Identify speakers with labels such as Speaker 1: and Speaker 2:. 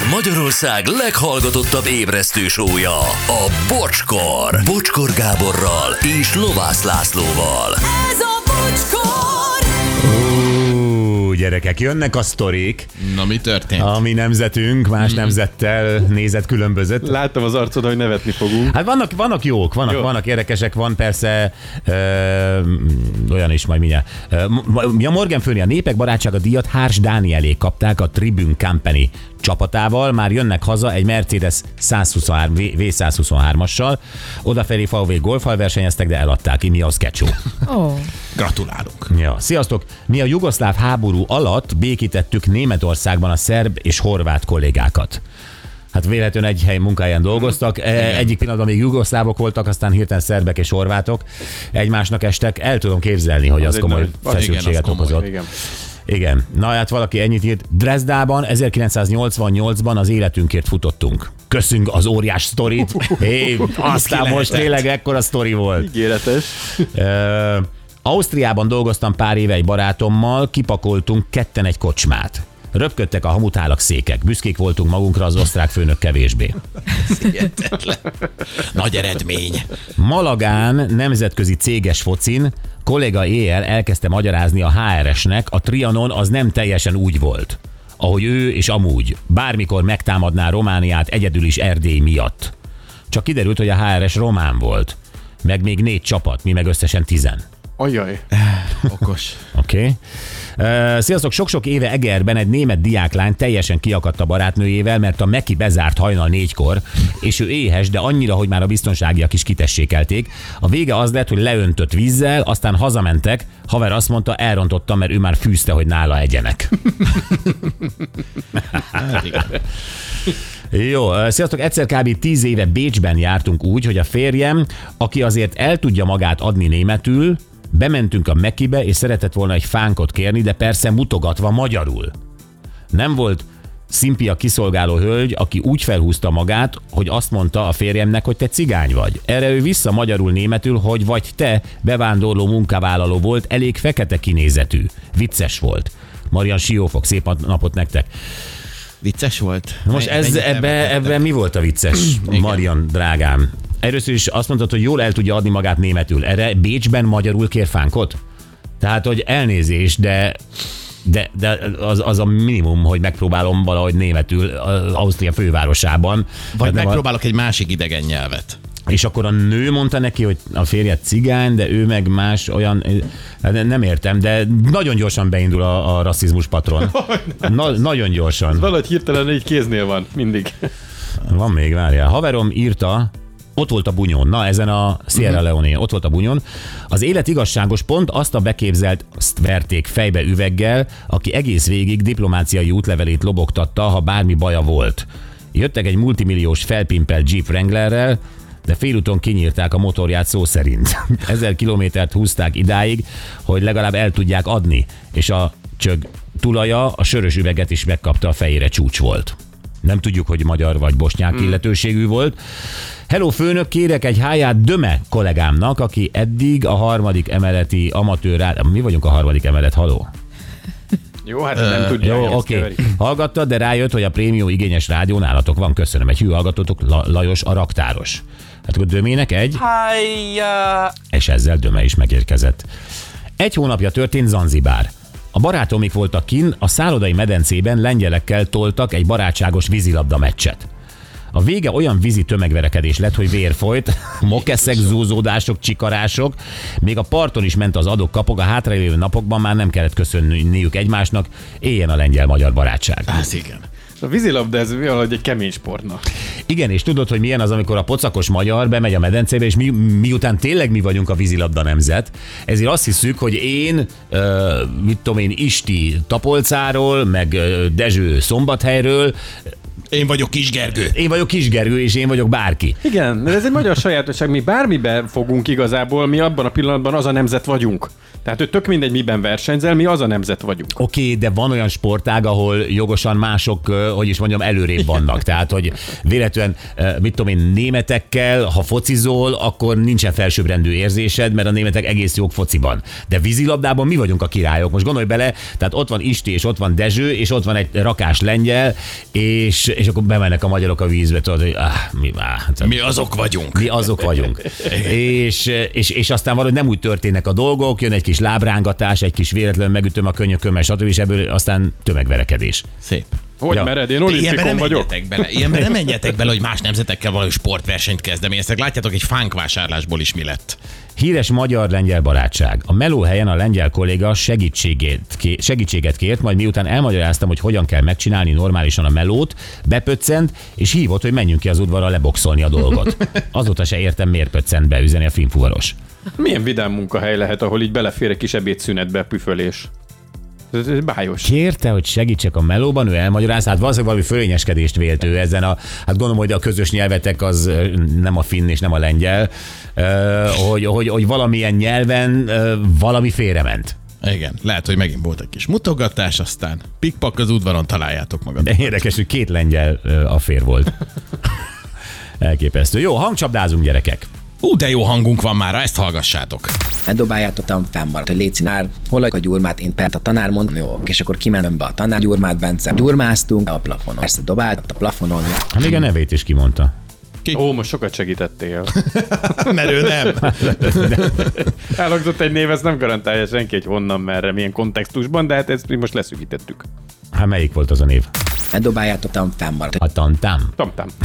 Speaker 1: Ez Magyarország leghallgatottabb ébresztő sója, a Bocskor. Bocskor Gáborral és Lovász Lászlóval.
Speaker 2: Ez a bocskor!
Speaker 3: Ú, gyerekek, jönnek a sztorik.
Speaker 4: Na, mi történt?
Speaker 3: A mi nemzetünk más nemzettel nézet különbözött.
Speaker 5: Láttam az arcod, hogy nevetni fogunk.
Speaker 3: Hát vannak, vannak jók, vannak,
Speaker 5: Jó.
Speaker 3: vannak érdekesek, van persze ö, olyan is majd mindjárt. Ö, m- Mi a Morgan Főni, a Népek Barátsága díjat Hárs Dánielék kapták a Tribune Company csapatával, már jönnek haza egy Mercedes 123, V- V123-assal, odafelé VW golfal versenyeztek, de eladták ki, mi az kecsó.
Speaker 2: Ó,
Speaker 4: Gratulálunk.
Speaker 3: Ja, sziasztok! Mi a jugoszláv háború alatt békítettük Németországban a szerb és horvát kollégákat. Hát véletlenül egy hely munkáján dolgoztak. E, Egyik pillanatban még jugoszlávok voltak, aztán hirtelen szerbek és horvátok egymásnak estek. El tudom képzelni, hogy az
Speaker 5: egy
Speaker 3: komoly
Speaker 5: nagy- az-
Speaker 3: feszültséget
Speaker 4: igen, az komoly,
Speaker 3: okozott.
Speaker 5: Igen.
Speaker 3: Igen. Na hát valaki ennyit írt. Dresdában 1988-ban az életünkért futottunk. Köszönjük az óriás sztorit. Hé, aztán most tényleg ekkora sztori volt.
Speaker 5: Ígéretes.
Speaker 3: Ö, Ausztriában dolgoztam pár éve egy barátommal, kipakoltunk ketten egy kocsmát. Röpködtek a hamutálak székek, büszkék voltunk magunkra, az osztrák főnök kevésbé.
Speaker 4: Nagy eredmény.
Speaker 3: Malagán nemzetközi céges focin kolléga éjjel elkezdte magyarázni a HRS-nek, a Trianon az nem teljesen úgy volt, ahogy ő és amúgy. Bármikor megtámadná Romániát egyedül is Erdély miatt. Csak kiderült, hogy a HRS román volt. Meg még négy csapat, mi meg összesen tizen.
Speaker 5: Ajaj.
Speaker 4: Okos.
Speaker 3: Oké. Okay. Sziasztok, sok-sok éve Egerben egy német diáklány teljesen kiakadt a barátnőjével, mert a Meki bezárt hajnal négykor, és ő éhes, de annyira, hogy már a biztonságiak is kitessékelték. A vége az lett, hogy leöntött vízzel, aztán hazamentek, haver azt mondta, elrontottam, mert ő már fűzte, hogy nála egyenek. Jó, sziasztok, egyszer kb. 10 éve Bécsben jártunk úgy, hogy a férjem, aki azért el tudja magát adni németül, bementünk a Mekibe, és szeretett volna egy fánkot kérni, de persze mutogatva magyarul. Nem volt szimpi a kiszolgáló hölgy, aki úgy felhúzta magát, hogy azt mondta a férjemnek, hogy te cigány vagy. Erre ő vissza magyarul németül, hogy vagy te bevándorló munkavállaló volt, elég fekete kinézetű. Vicces volt. Marian Siófok, szép napot nektek.
Speaker 4: Vicces volt?
Speaker 3: Most ez, ebbe, ebben mi volt a vicces, Marian drágám? Először is azt mondtad, hogy jól el tudja adni magát németül. Erre Bécsben magyarul kér fánkot? Tehát, hogy elnézés, de de, de az, az a minimum, hogy megpróbálom valahogy németül az Ausztria fővárosában.
Speaker 4: Vagy
Speaker 3: Hát nem a-
Speaker 4: megpróbálok egy másik idegen nyelvet.
Speaker 3: és akkor a nő mondta neki, hogy a férje cigány, de ő meg más olyan, hát nem értem, de nagyon gyorsan beindul a, a rasszizmus patron. Na, nagyon gyorsan.
Speaker 5: Valahogy hirtelen egy kéznél van, mindig.
Speaker 3: Van még, várjál. Haverom írta, ott volt a bunyon, na ezen a Sierra Leone, ott volt a bunyon. Az élet igazságos pont azt a beképzelt azt verték fejbe üveggel, aki egész végig diplomáciai útlevelét lobogtatta, ha bármi baja volt. Jöttek egy multimilliós felpimpelt Jeep Wranglerrel, de félúton kinyírták a motorját szó szerint. Ezer kilométert húzták idáig, hogy legalább el tudják adni, és a csög tulaja a sörös üveget is megkapta a fejére csúcs volt. Nem tudjuk, hogy magyar vagy bosnyák mm. illetőségű volt. Hello főnök, kérek egy háját Döme kollégámnak, aki eddig a harmadik emeleti amatőr... á- Mi vagyunk a harmadik emelet, haló?
Speaker 5: Jó, hát nem tudja.
Speaker 3: Jó, oké. Okay. Hallgatta, de rájött, hogy a prémium igényes rádió nálatok van. Köszönöm. Egy hű hallgatótok, La- Lajos a raktáros. Hát akkor Dömének egy,
Speaker 6: Hájjá!
Speaker 3: és ezzel Döme is megérkezett. Egy hónapja történt Zanzibár. A barátomik voltak kin, a szállodai medencében lengyelekkel toltak egy barátságos vízilabda meccset. A vége olyan vízi tömegverekedés lett, hogy vér folyt, mokeszek, zúzódások, csikarások, még a parton is ment az adok kapok, a hátralévő napokban már nem kellett köszönniük egymásnak, éljen a lengyel-magyar barátság.
Speaker 4: Az igen.
Speaker 5: A vízilabda ez valahogy egy kemény sportna.
Speaker 3: Igen, és tudod, hogy milyen az, amikor a pocakos magyar bemegy a medencébe, és mi, miután tényleg mi vagyunk a vízilabda nemzet, ezért azt hiszük, hogy én, ö, mit tudom én, Isti Tapolcáról, meg Dezső Szombathelyről,
Speaker 4: Én vagyok Kis Gergő.
Speaker 3: én vagyok Kisgergő, és én vagyok bárki.
Speaker 5: Igen, de ez egy magyar sajátosság, mi bármiben fogunk igazából, mi abban a pillanatban az a nemzet vagyunk. Tehát ő tök mindegy, miben versenyzel, mi az a nemzet vagyunk.
Speaker 3: Oké, okay, de van olyan sportág, ahol jogosan mások, hogy is mondjam, előrébb vannak. Tehát, hogy véletlenül, ö, mit tudom én, németekkel, ha focizol, akkor nincsen felsőbbrendű érzésed, mert a németek egész jók fociban. De vízilabdában mi vagyunk a királyok. Most gondolj bele, tehát ott van Isti, és ott van Dezső, és ott van egy rakás lengyel, és, és akkor bemennek a magyarok a vízbe, tudod, hogy ah, mi, ah,
Speaker 4: Mi azok vagyunk.
Speaker 3: mi azok vagyunk. és, és, és aztán valahogy nem úgy történnek a dolgok, jön egy kis lábrángatás, egy kis véletlen megütöm a könyökömmel, stb. és ebből aztán tömegverekedés.
Speaker 4: Szép.
Speaker 5: Hogy
Speaker 3: Ja.
Speaker 5: mered? Én olimpikon
Speaker 4: nem
Speaker 5: vagyok.
Speaker 4: menjetek bele. Ilyenben nem menjetek bele, hogy más nemzetekkel valami sportversenyt kezdeményeztek. Látjátok, egy fánkvásárlásból is mi lett.
Speaker 3: Híres magyar-lengyel barátság. A meló helyen a lengyel kolléga segítségét, ké- segítséget kért, majd miután elmagyaráztam, hogy hogyan kell megcsinálni normálisan a melót, bepöccent, és hívott, hogy menjünk ki az udvarra leboxolni a dolgot. Azóta se értem, miért pöccent be, üzeni a filmfuvaros.
Speaker 5: Milyen vidám munkahely lehet, ahol így belefér egy kis ebédszünetbe püfölés. Ez, ez bájos.
Speaker 3: Kérte, hogy segítsek a melóban, ő elmagyaráz, hát valószínűleg valami fölényeskedést vélt ő ezen a, hát gondolom, hogy a közös nyelvetek az nem a finn és nem a lengyel, hogy, hogy, hogy valamilyen nyelven valami félrement.
Speaker 4: Igen, lehet, hogy megint volt egy kis mutogatás, aztán pikpak az udvaron találjátok magad.
Speaker 3: De érdekes, hogy két lengyel ö, affér volt. Elképesztő. Jó, hangcsapdázunk, gyerekek.
Speaker 4: Ú, de jó hangunk van már, ezt hallgassátok.
Speaker 6: Eldobáljátok, tam fennmaradt, hogy légy színár, hol a gyurmát, én pert a tanár mondom, jó, és akkor kimentem be a tanár gyurmát, Bence, gyurmáztunk a plafonon. Persze dobált a plafonon,
Speaker 3: Hát még a nevét is kimondta.
Speaker 5: Ó, most sokat segítettél.
Speaker 4: Mert ő nem.
Speaker 5: Elhangzott egy név, ezt nem garantálja senki, hogy honnan, merre, milyen kontextusban, de hát ezt mi most leszűkítettük.
Speaker 3: Hát melyik volt az a név?
Speaker 6: eldobáljátok, tam fennmaradt,
Speaker 3: A tantám.
Speaker 5: Tamtam.